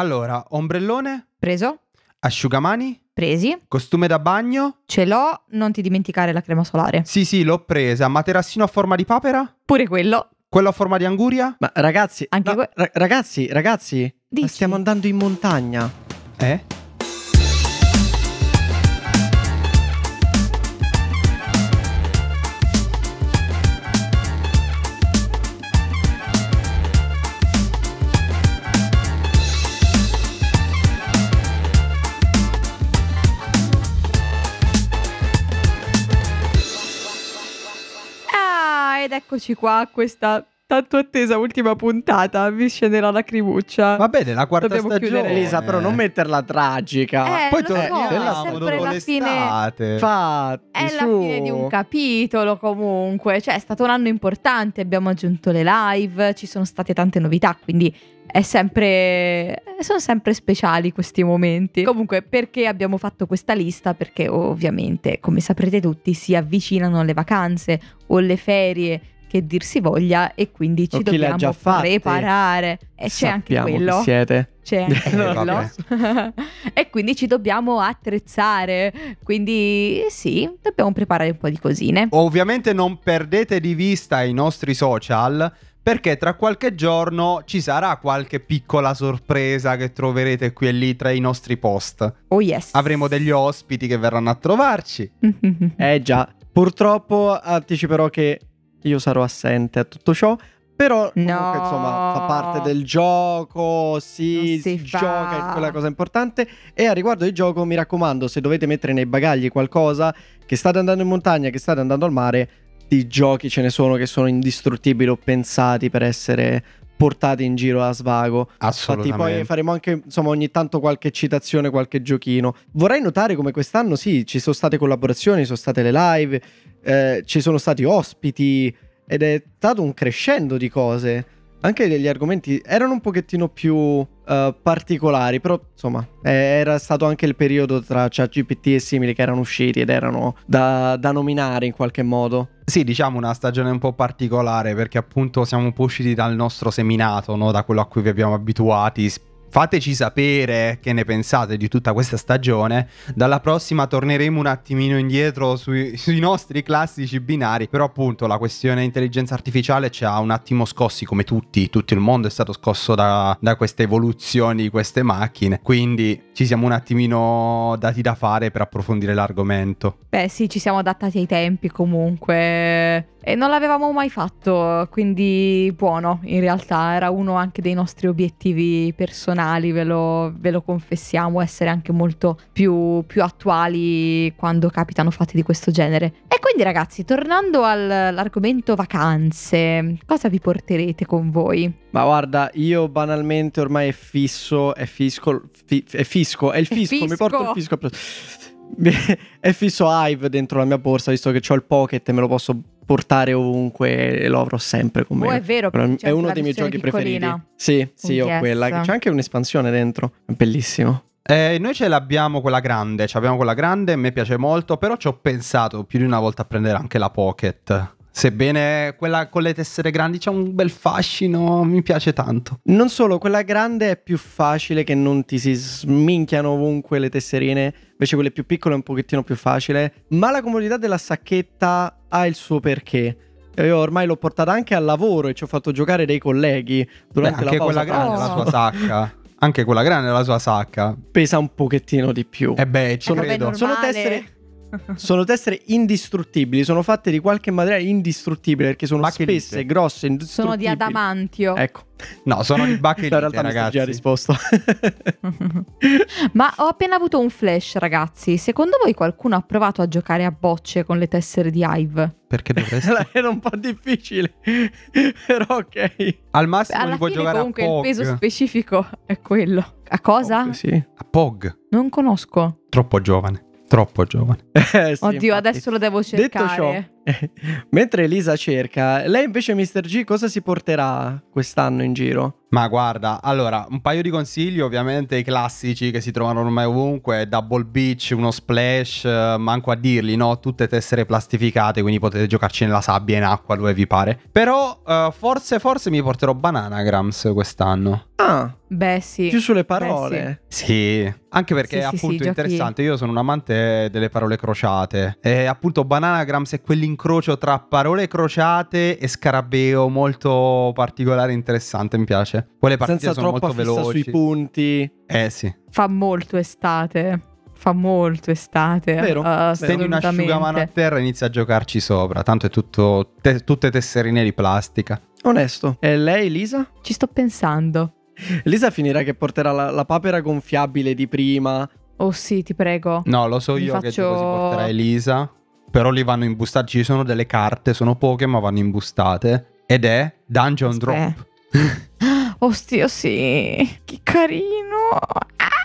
Allora, ombrellone, Preso? asciugamani, Presi? costume da bagno. Ce l'ho, non ti dimenticare la crema solare. Sì, sì, l'ho presa. Materassino a forma di papera? Pure quello. Quello a forma di anguria? Ma ragazzi, Anche no, que- ra- ragazzi, ragazzi, ma Dici? stiamo andando in montagna. Eh? Ed eccoci qua a questa tanto attesa ultima puntata. Mi scende la lacrimuccia. Va bene, la quarta Dobbiamo stagione. chiudere. Elisa, però non metterla tragica. Eh, Poi lo so, torniamo è dopo sempre la fine. È la su. fine di un capitolo comunque, cioè è stato un anno importante, abbiamo aggiunto le live, ci sono state tante novità, quindi è sempre sono sempre speciali questi momenti. Comunque, perché abbiamo fatto questa lista? Perché ovviamente, come saprete tutti, si avvicinano le vacanze o le ferie che dir si voglia e quindi ci dobbiamo preparare e c'è anche Sappiamo chi quello. siete. C'è anche Eh, quello. e quindi ci dobbiamo attrezzare. Quindi sì, dobbiamo preparare un po' di cosine. Ovviamente non perdete di vista i nostri social perché tra qualche giorno ci sarà qualche piccola sorpresa che troverete qui e lì tra i nostri post. Oh yes. Avremo degli ospiti che verranno a trovarci. Eh già, purtroppo anticiperò che io sarò assente a tutto ciò. Però comunque No. insomma fa parte del gioco, si si, fa. gioca, è quella cosa importante. E a riguardo del gioco mi raccomando, se dovete mettere nei bagagli qualcosa, che state andando in montagna, che state andando al mare, di giochi ce ne sono che sono indistruttibili o pensati per essere portati in giro a svago. Infatti Assolutamente. poi faremo anche insomma ogni tanto qualche citazione, qualche giochino. Vorrei notare come quest'anno sì, ci sono state collaborazioni, ci sono state le live, eh, ci sono stati ospiti ed è stato un crescendo di cose. Anche degli argomenti erano un pochettino più eh, particolari, però insomma eh, era stato anche il periodo tra ChatGPT e simili che erano usciti ed erano da, da nominare in qualche modo. Sì, diciamo una stagione un po' particolare perché appunto siamo un po' usciti dal nostro seminato, no? da quello a cui vi abbiamo abituati. Fateci sapere che ne pensate di tutta questa stagione. Dalla prossima torneremo un attimino indietro sui, sui nostri classici binari. Però, appunto, la questione intelligenza artificiale ci ha un attimo scossi, come tutti. Tutto il mondo è stato scosso da, da queste evoluzioni di queste macchine. Quindi ci siamo un attimino dati da fare per approfondire l'argomento. Beh, sì, ci siamo adattati ai tempi comunque. E non l'avevamo mai fatto, quindi buono. In realtà era uno anche dei nostri obiettivi personali, ve lo, ve lo confessiamo, essere anche molto più, più attuali quando capitano fatti di questo genere. E quindi ragazzi, tornando al- all'argomento vacanze, cosa vi porterete con voi? Ma guarda, io banalmente ormai è fisso, è fisco, fi- è fisco, è il È fisco, mi fisco. porto il fisco. è fisso Hive dentro la mia borsa, visto che ho il pocket e me lo posso portare ovunque e lo avrò sempre con me. Oh, è vero, è uno dei miei giochi preferiti. piccolina. Sì, sì, Con ho Yes. quella. C'è anche un'espansione dentro, è bellissimo. Eh, noi ce l'abbiamo quella grande, ce l'abbiamo quella grande, a me piace molto, però ci ho pensato più di una volta a prendere anche la Pocket. Sebbene quella con le tessere grandi c'ha un bel fascino, mi piace tanto. Non solo, quella grande è più facile che non ti si sminchiano ovunque le tesserine, invece quelle più piccole è un pochettino più facile, ma la comodità della sacchetta ha il suo perché. Io ormai l'ho portata anche al lavoro e ci ho fatto giocare dei colleghi Beh, durante anche la pausa. quella grande ha la Oh. sua sacca. Anche quella grande la sua sacca. Pesa un pochettino di più. E beh, ci Eh, credo. Sono tessere, sono tessere indistruttibili, sono fatte di qualche materiale indistruttibile perché sono Bachelite. spesse, grosse, Sono indistruttibili. di adamantio. Ecco, No, sono di in bacchette, realtà mi sta già ragazzi. risposto. Ma ho appena avuto un flash, ragazzi. Secondo voi qualcuno ha provato a giocare a bocce con le tessere di Hive? Perché dovresti? Era un po' difficile, però ok. Al massimo Alla li puoi giocare comunque a il Pog. peso specifico è quello. A cosa? Oh, sì. A Pog. Non conosco. Troppo giovane. Troppo giovane. Eh, sì, Oddio, infatti. adesso lo devo Detto ciò, cercare. Mentre Elisa cerca, lei invece Mr. G cosa si porterà quest'anno in giro? Ma guarda, allora, un paio di consigli, ovviamente i classici che si trovano ormai ovunque, Double Beach, uno splash, eh, manco a dirli, no? Tutte tessere plastificate, quindi potete giocarci nella sabbia, in acqua, dove vi pare. Però eh, forse, forse mi porterò Bananagrams quest'anno. Ah, Beh, sì. più sulle parole. Sì, anche perché Sì, sì, appunto sì, giochi- interessante, io sono un amante delle parole crociate e appunto Bananagrams è quell'incrocio tra parole crociate e scarabeo molto particolare e interessante, mi piace. Quelle partite Senza sono molto fissa veloci. sui punti. Eh sì. Fa molto estate. Fa molto estate. Vero, uh. Stendi un asciugamano a terra e inizi a giocarci sopra, tanto è tutto te- tutte tesserine di plastica. Onesto. E lei, Lisa? Ci sto pensando. Lisa finirà che porterà la, la papera gonfiabile di prima. Oh sì, ti prego. No, lo so Mi io che faccio- tipo si porterà Elisa, però li vanno imbustati, ci sono delle carte, sono poche ma vanno imbustate ed è Dungeon Aspetta. Drop. Ostia, sì. Che carino. Ah!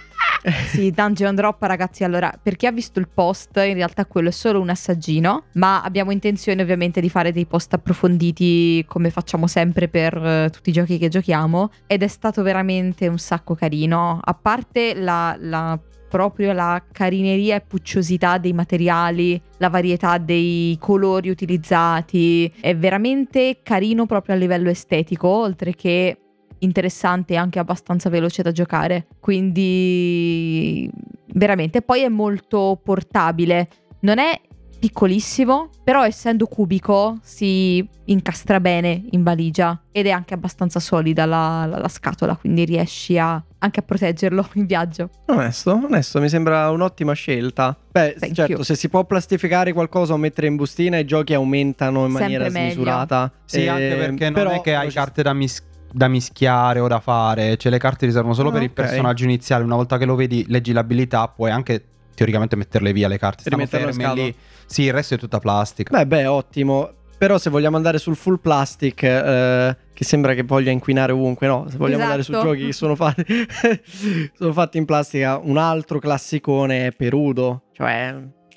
Sì, Dungeon Drop, ragazzi. Allora, per chi ha visto il post, in realtà quello è solo un assaggino. Ma abbiamo intenzione, ovviamente, di fare dei post approfonditi come facciamo sempre per eh, tutti i giochi che giochiamo. Ed è stato veramente un sacco carino. A parte la. la- proprio la carineria e pucciosità dei materiali, la varietà dei colori utilizzati, è veramente carino proprio a livello estetico, oltre che interessante e anche abbastanza veloce da giocare. Quindi veramente poi è molto portabile. Non è piccolissimo, però essendo cubico si incastra bene in valigia ed è anche abbastanza solida la, la- la scatola, quindi riesci a- anche a proteggerlo in viaggio. Onesto, onesto, mi sembra un'ottima scelta. Beh, Thank certo, you. se si può plastificare qualcosa o mettere in bustina, i giochi aumentano in Sempre maniera meglio. smisurata. Sì, Eh, anche perché non però- è che hai carte da, mis- da mischiare o da fare, cioè le carte riservano solo Ah, per il ok. personaggio iniziale, una volta che lo vedi, leggi l'abilità, puoi anche teoricamente metterle via le carte, stanno ferme lì. Sì, il resto è tutta plastica. Beh, beh, ottimo. Però se vogliamo andare sul full plastic, eh, che sembra che voglia inquinare ovunque, no? Se vogliamo andare su Esatto. giochi che sono fatti, sono fatti in plastica, un altro classicone è Perudo. Cioè,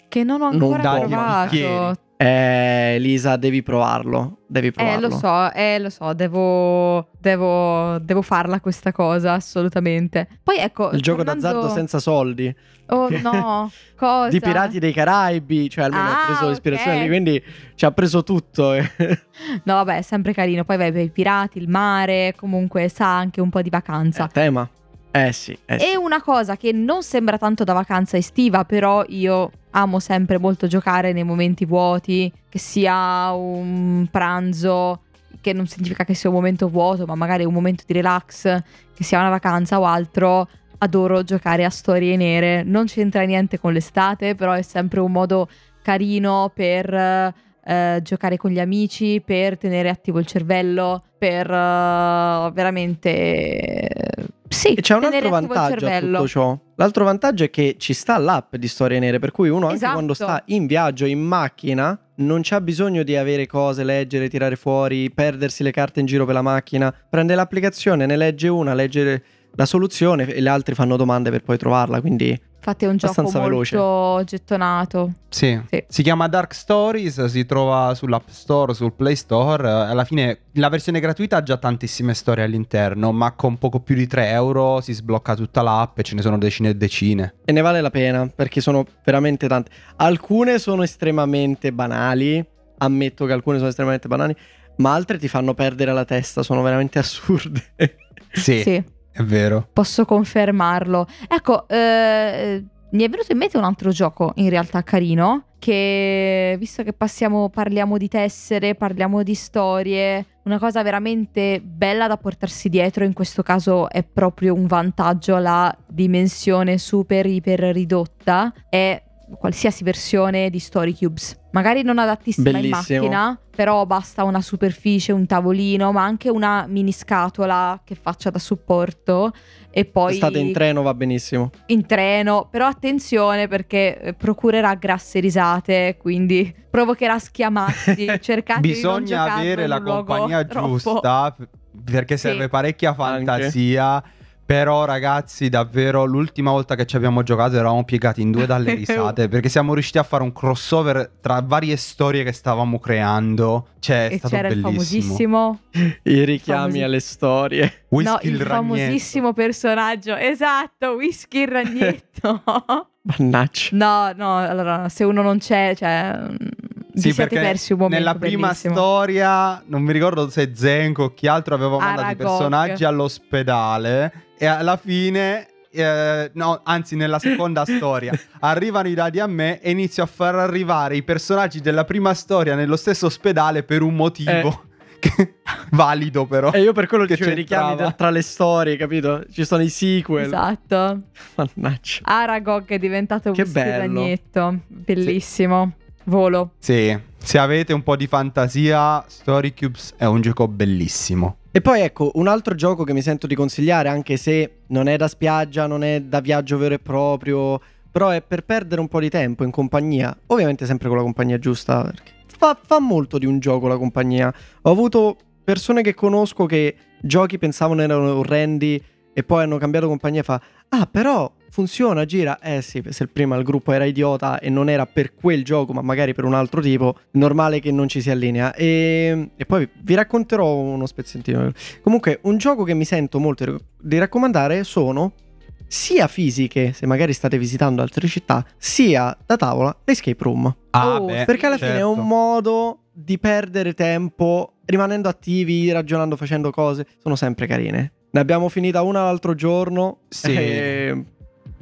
Che non ho Non ancora dai provato. Eh, Lisa, devi provarlo. Devi Eh, provarlo. lo so, eh, lo so, devo, devo, devo farla questa cosa, assolutamente. Poi ecco, Il gioco tornando- d'azzardo senza soldi. Oh no, cosa? Di Pirati dei Caraibi, cioè almeno ha Ah, preso l'ispirazione ok. lì, quindi ci ha preso tutto. eh. No, vabbè, è sempre carino. Poi vai per i pirati, il mare, comunque sa anche un po' di vacanza. Eh, tema. Eh sì, eh sì. E una cosa che non sembra tanto da vacanza estiva, però io amo sempre molto giocare nei momenti vuoti, che sia un pranzo, che non significa che sia un momento vuoto, ma magari un momento di relax, che sia una vacanza o altro. Adoro giocare a storie nere. Non c'entra niente con l'estate, però è sempre un modo carino per eh, giocare con gli amici, per tenere attivo il cervello, per eh, veramente. sì, E c'è un altro vantaggio a tutto ciò. L'altro vantaggio è che ci sta l'app di Storie Nere, per cui uno anche Esatto. quando sta in viaggio, in macchina, non c'ha bisogno di avere cose, leggere, tirare fuori, perdersi le carte in giro per la macchina. Prende l'applicazione, ne legge una, legge la soluzione e le altre fanno domande per poi trovarla, quindi Infatti è un gioco abbastanza molto gettonato. Sì. Sì. Si chiama Dark Stories, si trova sull'App Store, sul Play Store. Alla fine la versione gratuita ha già tantissime storie all'interno, ma con poco più di 3 euro si sblocca tutta l'app e ce ne sono decine e decine. e ne vale la pena perché sono veramente tante. Alcune sono estremamente banali, ammetto che alcune sono estremamente banali, ma altre ti fanno perdere la testa, sono veramente assurde. Sì, Sì, è vero. posso confermarlo. Ecco, eh, mi è venuto in mente un altro gioco in realtà carino. Che visto che passiamo, parliamo di tessere, parliamo di storie, una cosa veramente bella da portarsi dietro. In questo caso è proprio un vantaggio la dimensione super iper ridotta. È qualsiasi versione di Story Cubes. Magari non adattissima Bellissimo. in macchina, però basta una superficie, un tavolino, ma anche una mini scatola che faccia da supporto. E poi State in treno, va benissimo. in treno, però attenzione perché eh, procurerà grasse risate, quindi provocherà schiamazzi. Cercate Bisogna avere la compagnia troppo- giusta perché Sì. serve parecchia fantasia Però ragazzi, davvero l'ultima volta che ci abbiamo giocato eravamo piegati in due dalle risate perché siamo riusciti a fare un crossover tra varie storie che stavamo creando. Cioè, è e stato c'era il bellissimo. famosissimo I richiami Famosi- alle storie. No, Whisky il il ragnetto. famosissimo personaggio, esatto, Whisky il ragnetto. Mannaggia. no, no, allora se uno non c'è, cioè Sì, siete perché persi un momento nella prima bellissimo. storia, non mi ricordo se Zenko o chi altro aveva mandato i personaggi all'ospedale e alla fine eh, no, anzi nella seconda storia arrivano i dadi a me e inizio a far arrivare i personaggi della prima storia nello stesso ospedale per un motivo che- valido però. E io per quello Che dicevo i richiami tra- tra le storie, capito? Ci sono i sequel. Esatto. Mannaggia. Aragog è diventato Che il bello. ragnetto. Bellissimo. Volo. Sì, se avete un po' di fantasia, Story Cubes è un gioco bellissimo. E poi ecco, un altro gioco che mi sento di consigliare, anche se non è da spiaggia, non è da viaggio vero e proprio, però è per perdere un po' di tempo in compagnia, ovviamente sempre con la compagnia giusta, perché fa, fa molto di un gioco la compagnia. Ho avuto persone che conosco che giochi pensavano erano orrendi e poi hanno cambiato compagnia e fa, ah però funziona, gira. Eh sì, se il prima il gruppo era idiota e non era per quel gioco, ma magari per un altro tipo, normale che non ci si allinea. E, e poi vi racconterò uno spezzentino. Comunque, un gioco che mi sento molto di- raccomandare sono sia fisiche, se magari state visitando altre città, sia da tavola l'escape room. Ah, Oh, beh, Perché alla fine è certo. un modo di perdere tempo rimanendo attivi, ragionando, facendo cose. Sono sempre carine. Ne abbiamo finita una l'altro giorno. Sì. e-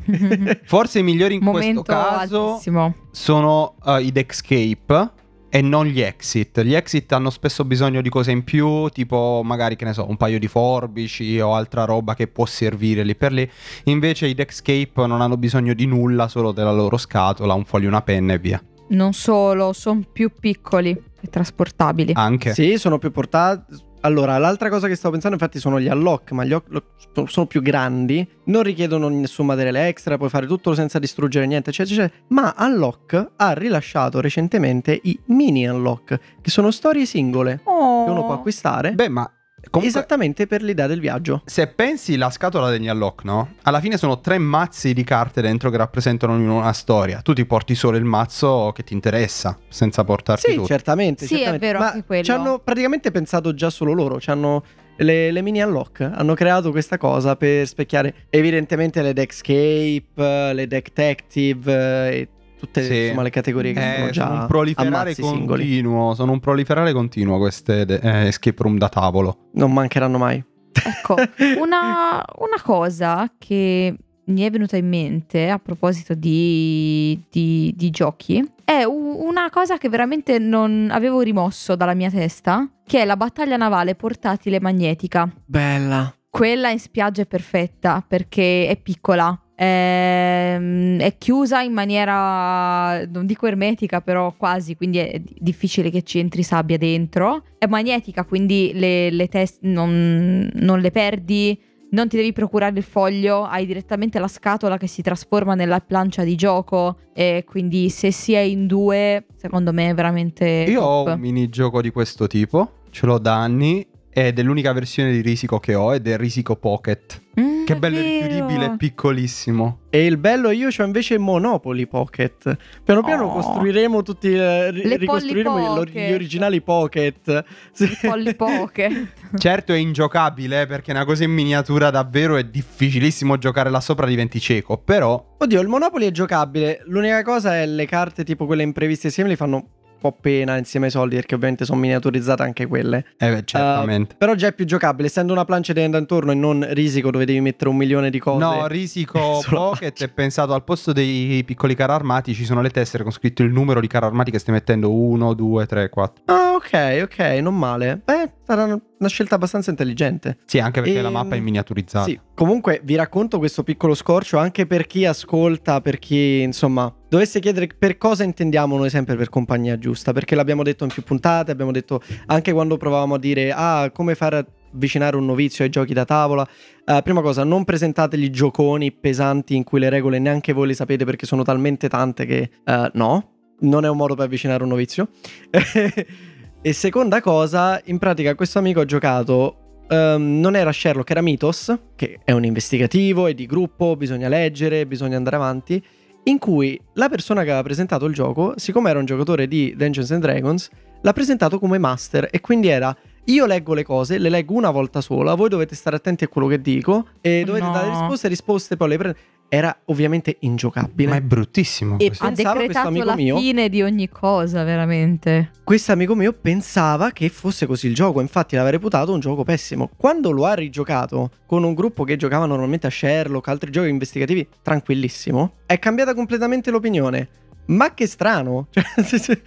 Forse i migliori in Momento questo caso altissimo. sono uh, i Dexcape e non gli exit. Gli exit hanno spesso bisogno di cose in più, tipo magari che ne so, un paio di forbici o altra roba che può servire lì per lì. Invece i Dexcape non hanno bisogno di nulla, solo della loro scatola, un foglio, una penna e via. Non solo, sono più piccoli e trasportabili. Anche. Sì, sono più portati. Allora, l'altra cosa che stavo pensando, infatti, sono gli unlock, ma gli unlock sono- più grandi, non richiedono nessun materiale extra, puoi fare tutto senza distruggere niente, eccetera, eccetera. Ma Unlock ha rilasciato recentemente i mini unlock, che sono storie singole Oh. che uno può acquistare Beh, ma comunque esattamente per l'idea del viaggio. se pensi la scatola degli unlock, no? Alla fine sono tre mazzi di carte dentro che rappresentano una storia. Tu ti porti solo il mazzo che ti interessa, senza portarti Sì, tutto. certamente. Sì, è certamente. vero, Ma anche quello. ci hanno praticamente pensato già solo loro. Ci hanno le, le mini unlock hanno creato questa cosa per specchiare evidentemente le Deckscape, le Detective e tutte Sì. insomma, le categorie che Eh, sono già sono un proliferare ammazzi singoli. continuo. Sono un proliferare continuo queste de- eh, escape room da tavolo. Non mancheranno mai. Ecco, una, una cosa che mi è venuta in mente a proposito di, di- di giochi è una cosa che veramente non avevo rimosso dalla mia testa, che è la battaglia navale portatile magnetica. Bella. Quella in spiaggia è perfetta perché è piccola. Ehm, È chiusa in maniera non dico ermetica, però quasi, quindi è di- difficile che ci entri sabbia dentro. È magnetica, quindi le, le test non, non le perdi, non ti devi procurare il foglio, hai direttamente la scatola che si trasforma nella plancia di gioco. E quindi se si è in due, secondo me è veramente. Io ho top. un minigioco di questo tipo, ce l'ho da anni. Ed è l'unica versione di Risico che ho ed è Risico Pocket. Mm, Che è bello richiudibile, piccolissimo. E il bello io c'ho invece Monopoly Pocket. Piano piano Oh. costruiremo tutti eh, ri- Le ricostruiremo gli, gli originali Pocket. Sì. Polly Pocket. Certo è ingiocabile eh, perché è una cosa in miniatura davvero è difficilissimo giocare là sopra diventi cieco, però Oddio, il Monopoly è giocabile. L'unica cosa è le carte tipo quelle impreviste simili fanno un po' pena insieme ai soldi perché ovviamente sono miniaturizzate anche quelle. eh, beh, certamente. Però già è più giocabile, essendo una plancia di andare intorno e non risico dove devi mettere un milione di cose. No, Risico Pocket è pensato al posto dei piccoli carri armati ci sono le tessere con scritto il numero di carri armati che stai mettendo 1, 2, 3, 4. Ah, ok, ok, non male. Beh, sarà una- scelta abbastanza intelligente. Sì, anche perché Ehm, la mappa è miniaturizzata. Sì, comunque vi racconto questo piccolo scorcio anche per chi ascolta, per chi insomma dovesse chiedere per cosa intendiamo noi sempre per compagnia giusta, perché l'abbiamo detto in più puntate, abbiamo detto anche quando provavamo a dire ah come fare avvicinare un novizio ai giochi da tavola. Eh, prima cosa, non presentategli gioconi pesanti in cui le regole neanche voi le sapete perché sono talmente tante che eh, no, non è un modo per avvicinare un novizio. e seconda cosa, in pratica questo amico ha giocato ehm, non era Sherlock, era Mythos, che è un investigativo, è di gruppo, bisogna leggere, bisogna andare avanti, in cui la persona che aveva presentato il gioco, siccome era un giocatore di Dungeons and Dragons, l'ha presentato come master e quindi era io leggo le cose, le leggo una volta sola, voi dovete stare attenti a quello che dico e dovete No. dare risposte, risposte poi le prendete. Era ovviamente ingiocabile. Ma è bruttissimo. E. Ha decretato amico la mio- fine di ogni cosa, veramente. Questo amico mio pensava che fosse così il gioco, infatti l'aveva reputato un gioco pessimo. Quando lo ha rigiocato con un gruppo che giocava normalmente a Sherlock, altri giochi investigativi, tranquillissimo, è cambiata completamente l'opinione. Ma che strano! Cioè,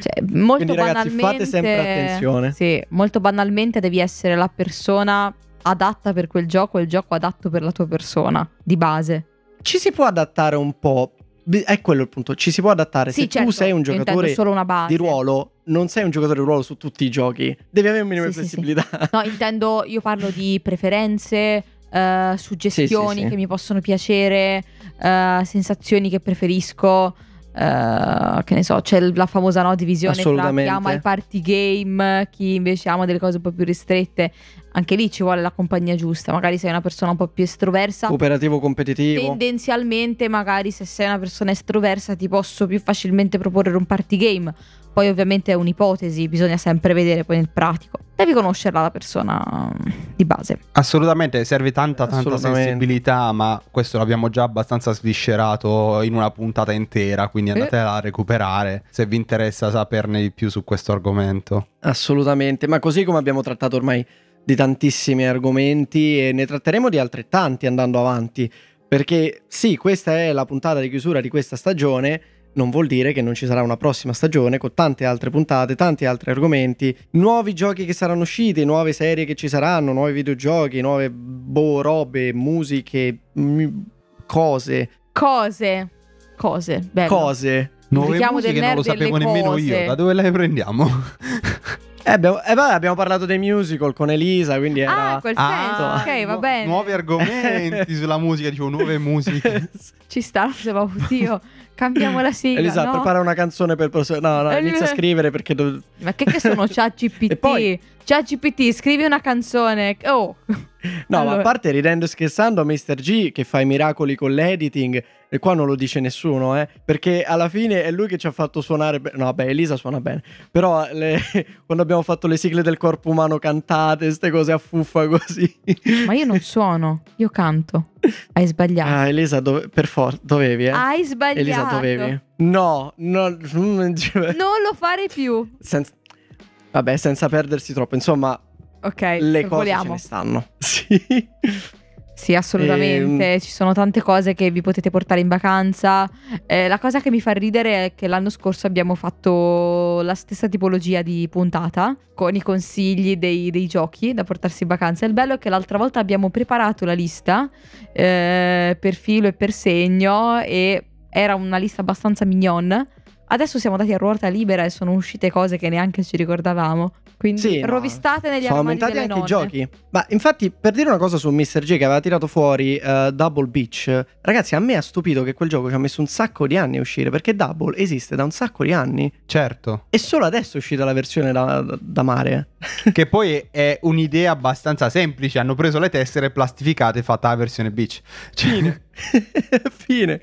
Cioè, molto Quindi, ragazzi, banalmente. fate sempre attenzione. Sì, molto banalmente devi essere la persona adatta per quel gioco e il gioco adatto per la tua persona, di base. Ci si può adattare un po'. È quello il punto. Ci si può adattare. Sì, Se certo, tu sei un giocatore di ruolo, non sei un giocatore di ruolo su tutti i giochi. Devi avere un minimo Sì, di sì, sì. flessibilità. No, intendo, io parlo di preferenze, eh, suggestioni Sì, sì, sì. che mi possono piacere, eh, sensazioni che preferisco. Eh, che ne so, c'è la famosa no, divisione tra chi ama i party game, chi invece ama delle cose un po' più ristrette. Anche lì ci vuole la compagnia giusta. Magari sei una persona un po' più estroversa. Cooperativo competitivo. Tendenzialmente, magari se sei una persona estroversa, ti posso più facilmente proporre un party game. Poi, ovviamente, è un'ipotesi, bisogna sempre vedere poi nel pratico. Devi conoscerla la persona mm, di base. Assolutamente, serve tanta tanta sensibilità, ma questo l'abbiamo già abbastanza sviscerato in una puntata intera, quindi Eh. andatela a recuperare se vi interessa saperne di più su questo argomento. Assolutamente, ma così come abbiamo trattato ormai di tantissimi argomenti e ne tratteremo di altrettanti andando avanti, perché sì, questa è la puntata di chiusura di questa stagione, non vuol dire che non ci sarà una prossima stagione con tante altre puntate, tanti altri argomenti, nuovi giochi che saranno usciti, nuove serie che ci saranno, nuovi videogiochi, nuove boh, robe, musiche, m- cose, Cose. Cose. Bello. cose. Nuove musiche non lo sapevo nemmeno cose. io, da dove le prendiamo? Eh, abbiamo, eh, vabbè, abbiamo parlato dei musical con Elisa, quindi era... Ah, in quel senso. ok, va nu- bene. Nuovi argomenti sulla musica, dicevo nuove musiche. Ci sta, se va oddio. Cambiamo la sigla. Elisa, no? prepara una canzone per prossimo. No, no, inizia a scrivere perché. dov- Ma che, che sono ChatGPT? E poi- ChatGPT, scrivi una canzone. Oh. No, ma Allora. a parte ridendo e scherzando, Mr. G che fa i miracoli con l'editing, e qua non lo dice nessuno, eh. Perché alla fine è lui che ci ha fatto suonare. be- No, vabbè, Elisa suona bene. Però le- quando abbiamo fatto le sigle del corpo umano cantate, queste cose a fuffa così. Ma io non suono, io canto. Hai sbagliato. Ah, Elisa, dove- per forza, dovevi, eh. Hai sbagliato. Elisa, dovevi. No, no, Non lo fare più. senza- Vabbè, senza perdersi troppo. Insomma, Ok, le cose ce sorvoliamo. ne stanno. Sì. Sì, assolutamente. Ehm. Ci sono tante cose che vi potete portare in vacanza. Eh, la cosa che mi fa ridere è che l'anno scorso abbiamo fatto la stessa tipologia di puntata con i consigli dei, dei giochi da portarsi in vacanza. Il bello è che l'altra volta abbiamo preparato la lista eh, per filo e per segno e era una lista abbastanza mignon. Adesso siamo andati a ruota libera e sono uscite cose che neanche ci ricordavamo. Quindi Sì, no, rovistate negli Sono armadi aumentati delle anche i nonne. giochi. Ma infatti, per dire una cosa su Mr. J che aveva tirato fuori eh, Double Beach, ragazzi, a me ha stupito che quel gioco ci ha messo un sacco di anni a uscire. Perché Double esiste da un sacco di anni. certo, E solo adesso è uscita la versione da, da- da mare. che poi è un'idea abbastanza semplice, hanno preso le tessere plastificate e fatta la versione beach. Cioè, Fine. Fine.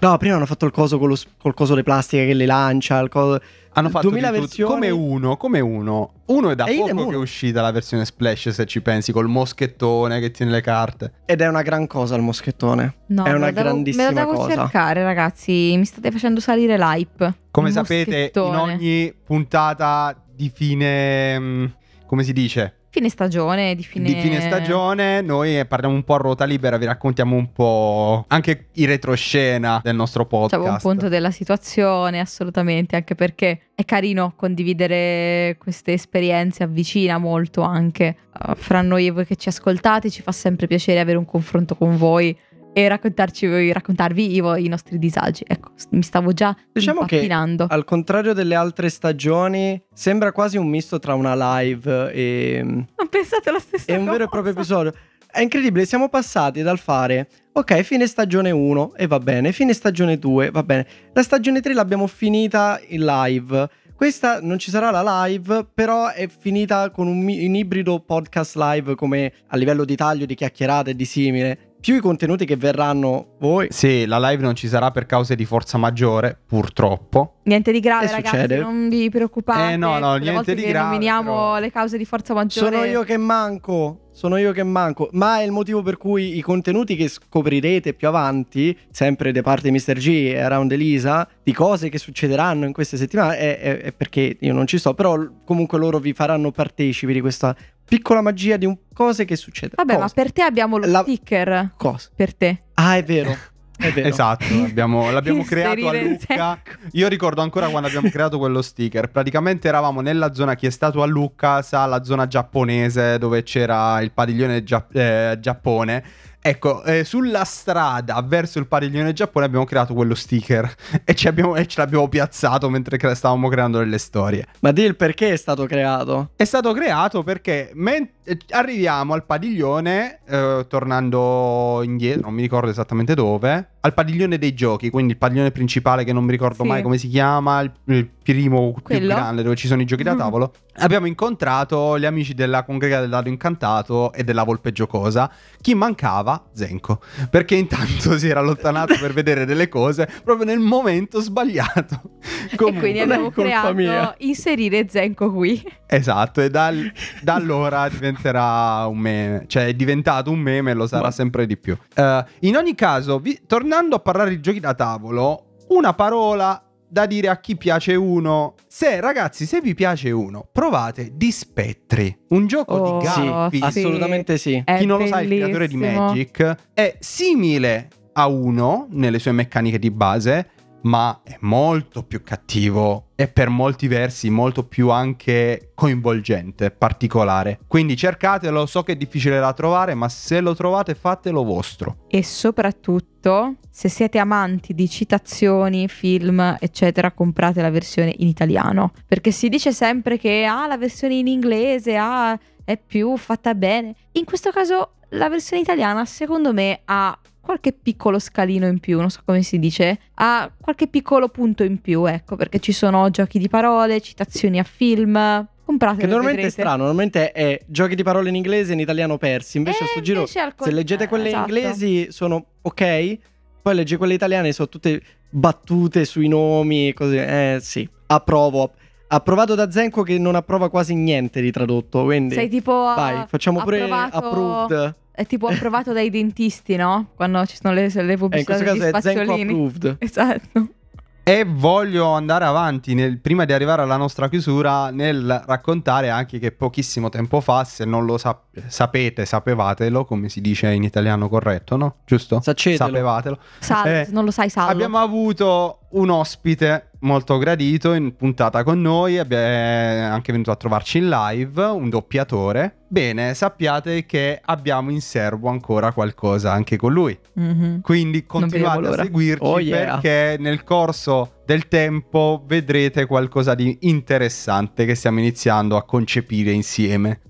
No, prima hanno fatto il coso con lo col coso di plastica che le lancia. Il coso... Hanno fatto 2000 di tutto. versioni. come uno, come uno. Uno è da E poco che è uscita la versione Splash, se ci pensi, col moschettone che tiene le carte. Ed è una gran cosa il moschettone. No, È una devo- grandissima Me lo devo cosa. cercare, ragazzi. Mi state facendo salire l'hype. Come Il sapete, in ogni puntata di fine... mm, come si dice? Fine stagione, di fine... Di fine stagione, noi parliamo un po' a ruota libera, vi raccontiamo un po' anche i retroscena del nostro podcast. Facciamo un punto della situazione, assolutamente, anche perché è carino condividere queste esperienze, avvicina molto anche uh, fra noi e voi che ci ascoltate, ci fa sempre piacere avere un confronto con voi e raccontarci, raccontarvi i, vo- i nostri disagi. Ecco, mi stavo già Diciamo che. Al contrario delle altre stagioni, sembra quasi un misto tra una live e, Non pensate la stessa e un cosa. vero e proprio episodio. È incredibile, siamo passati dal fare ok, fine stagione 1 e va bene, fine stagione 2 va bene. La stagione 3 l'abbiamo finita in live Questa non ci sarà la live, però è finita con un, un ibrido podcast live come a livello di taglio, di chiacchierate e di simile più i contenuti che verranno voi. Sì, la live non ci sarà per cause di forza maggiore, purtroppo. Niente di grave, E ragazzi, succede. non vi preoccupate. Eh, no, no, niente volte di che grave, nominiamo però- le cause di forza maggiore. Sono io che manco. Sono io che manco. Ma è il motivo per cui i contenuti che scoprirete più avanti, sempre da parte di Mr. G e Around Elisa, di cose che succederanno in queste settimane, è, è- è perché io non ci sto. Però comunque loro vi faranno partecipi di questa piccola magia di un cose che succede. Vabbè, ma Cose. per te abbiamo lo La- sticker. Cose. Per te. Ah, è vero. È vero. Esatto, abbiamo- l'abbiamo creato a Lucca. Io ricordo ancora quando abbiamo creato quello sticker. Praticamente eravamo nella zona, chi è stato a Lucca sa la zona giapponese dove c'era il padiglione Gia- eh, Giappone. Ecco, eh, sulla strada verso il padiglione Giappone abbiamo creato quello sticker e, ci abbiamo- e ce l'abbiamo piazzato mentre cre- stavamo creando delle storie. Ma di il perché è stato creato? È stato creato perché men- eh, arriviamo al padiglione, eh, tornando indietro, non mi ricordo esattamente dove, al padiglione dei giochi, quindi il padiglione principale che non mi ricordo Sì. mai come si chiama, il, il primo più Quello? grande dove ci sono i giochi da Mm. tavolo. Abbiamo incontrato gli amici della Congrega del Dado Incantato e della Volpe Giocosa. Chi mancava? Zenko, perché intanto si era allontanato per vedere delle cose proprio nel momento sbagliato. e Comunque- quindi non è abbiamo creato mia. inserire Zenko qui. Esatto, e dal- da allora diventerà un meme, cioè è diventato un meme e lo sarà Ma- sempre di più. Eh, in ogni caso, vi- tornando a parlare di giochi da tavolo, una parola da dire a chi piace uno. Se ragazzi, se vi piace uno, provate Di Spettri, un gioco Oh, di Gaffi. sì. Assolutamente sì. È Chi non lo sa, il creatore di bellissimo. Magic è simile a uno nelle sue meccaniche di base, ma è molto più cattivo e per molti versi molto più anche coinvolgente, particolare. Quindi cercatelo, so che è difficile da trovare, ma se lo trovate fatelo vostro. E soprattutto, se siete amanti di citazioni, film, eccetera, comprate la versione in italiano. Perché si dice sempre che ah, la versione in inglese ah, è più fatta bene. In questo caso, la versione italiana, secondo me, ha qualche piccolo scalino in più, non so come si dice, ha qualche piccolo punto in più, ecco, perché ci sono giochi di parole, citazioni a film. Compratelo Che normalmente è vedrete. strano, normalmente è giochi di parole in inglese e in italiano persi. Invece Eh, a sto giro, se leggete eh, quelle esatto. inglesi sono ok, poi leggi quelle italiane sono tutte battute sui nomi e così. Eh sì, approvo. Approvato da Zenko che non approva quasi niente di tradotto, quindi Sei tipo ah, vai, facciamo pure approvato- approved. È tipo approvato dai dentisti, no? Quando ci sono le, le Eh, in pubblicità questo caso è Zenko spazzolini. approved. Esatto. E voglio andare avanti nel- prima di arrivare alla nostra chiusura nel raccontare anche che pochissimo tempo fa, se non lo sap- sapete, sapevatelo, come si dice in italiano corretto, no? Giusto? Sapevatelo. Sal- Eh, non lo sai, salvo. Abbiamo avuto un ospite molto gradito in puntata con noi, è anche venuto a trovarci in live, un doppiatore. Bene, sappiate che abbiamo in serbo ancora qualcosa anche con lui. Mhm. Quindi continuate a seguirci Oh, yeah. perché nel corso del tempo vedrete qualcosa di interessante che stiamo iniziando a concepire insieme.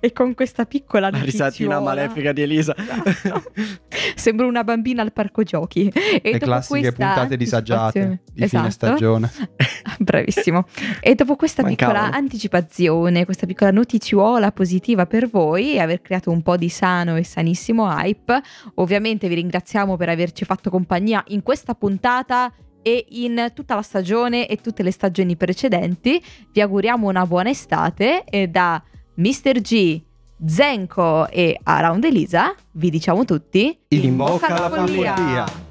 E con questa piccola La risatina notiziola- malefica di Elisa. Esatto. Sembro una bambina al parco giochi. E Le dopo classiche questa puntate disagiate di fine Esatto. stagione. Bravissimo. E dopo questa piccola anticipazione, questa piccola notiziola positiva per voi e aver creato un po' di sano e sanissimo hype, ovviamente vi ringraziamo per averci fatto compagnia in questa puntata e in tutta la stagione e tutte le stagioni precedenti. Vi auguriamo una buona estate e da Mr. G, Zenko e Around Elisa vi diciamo tutti In bocca alla follia.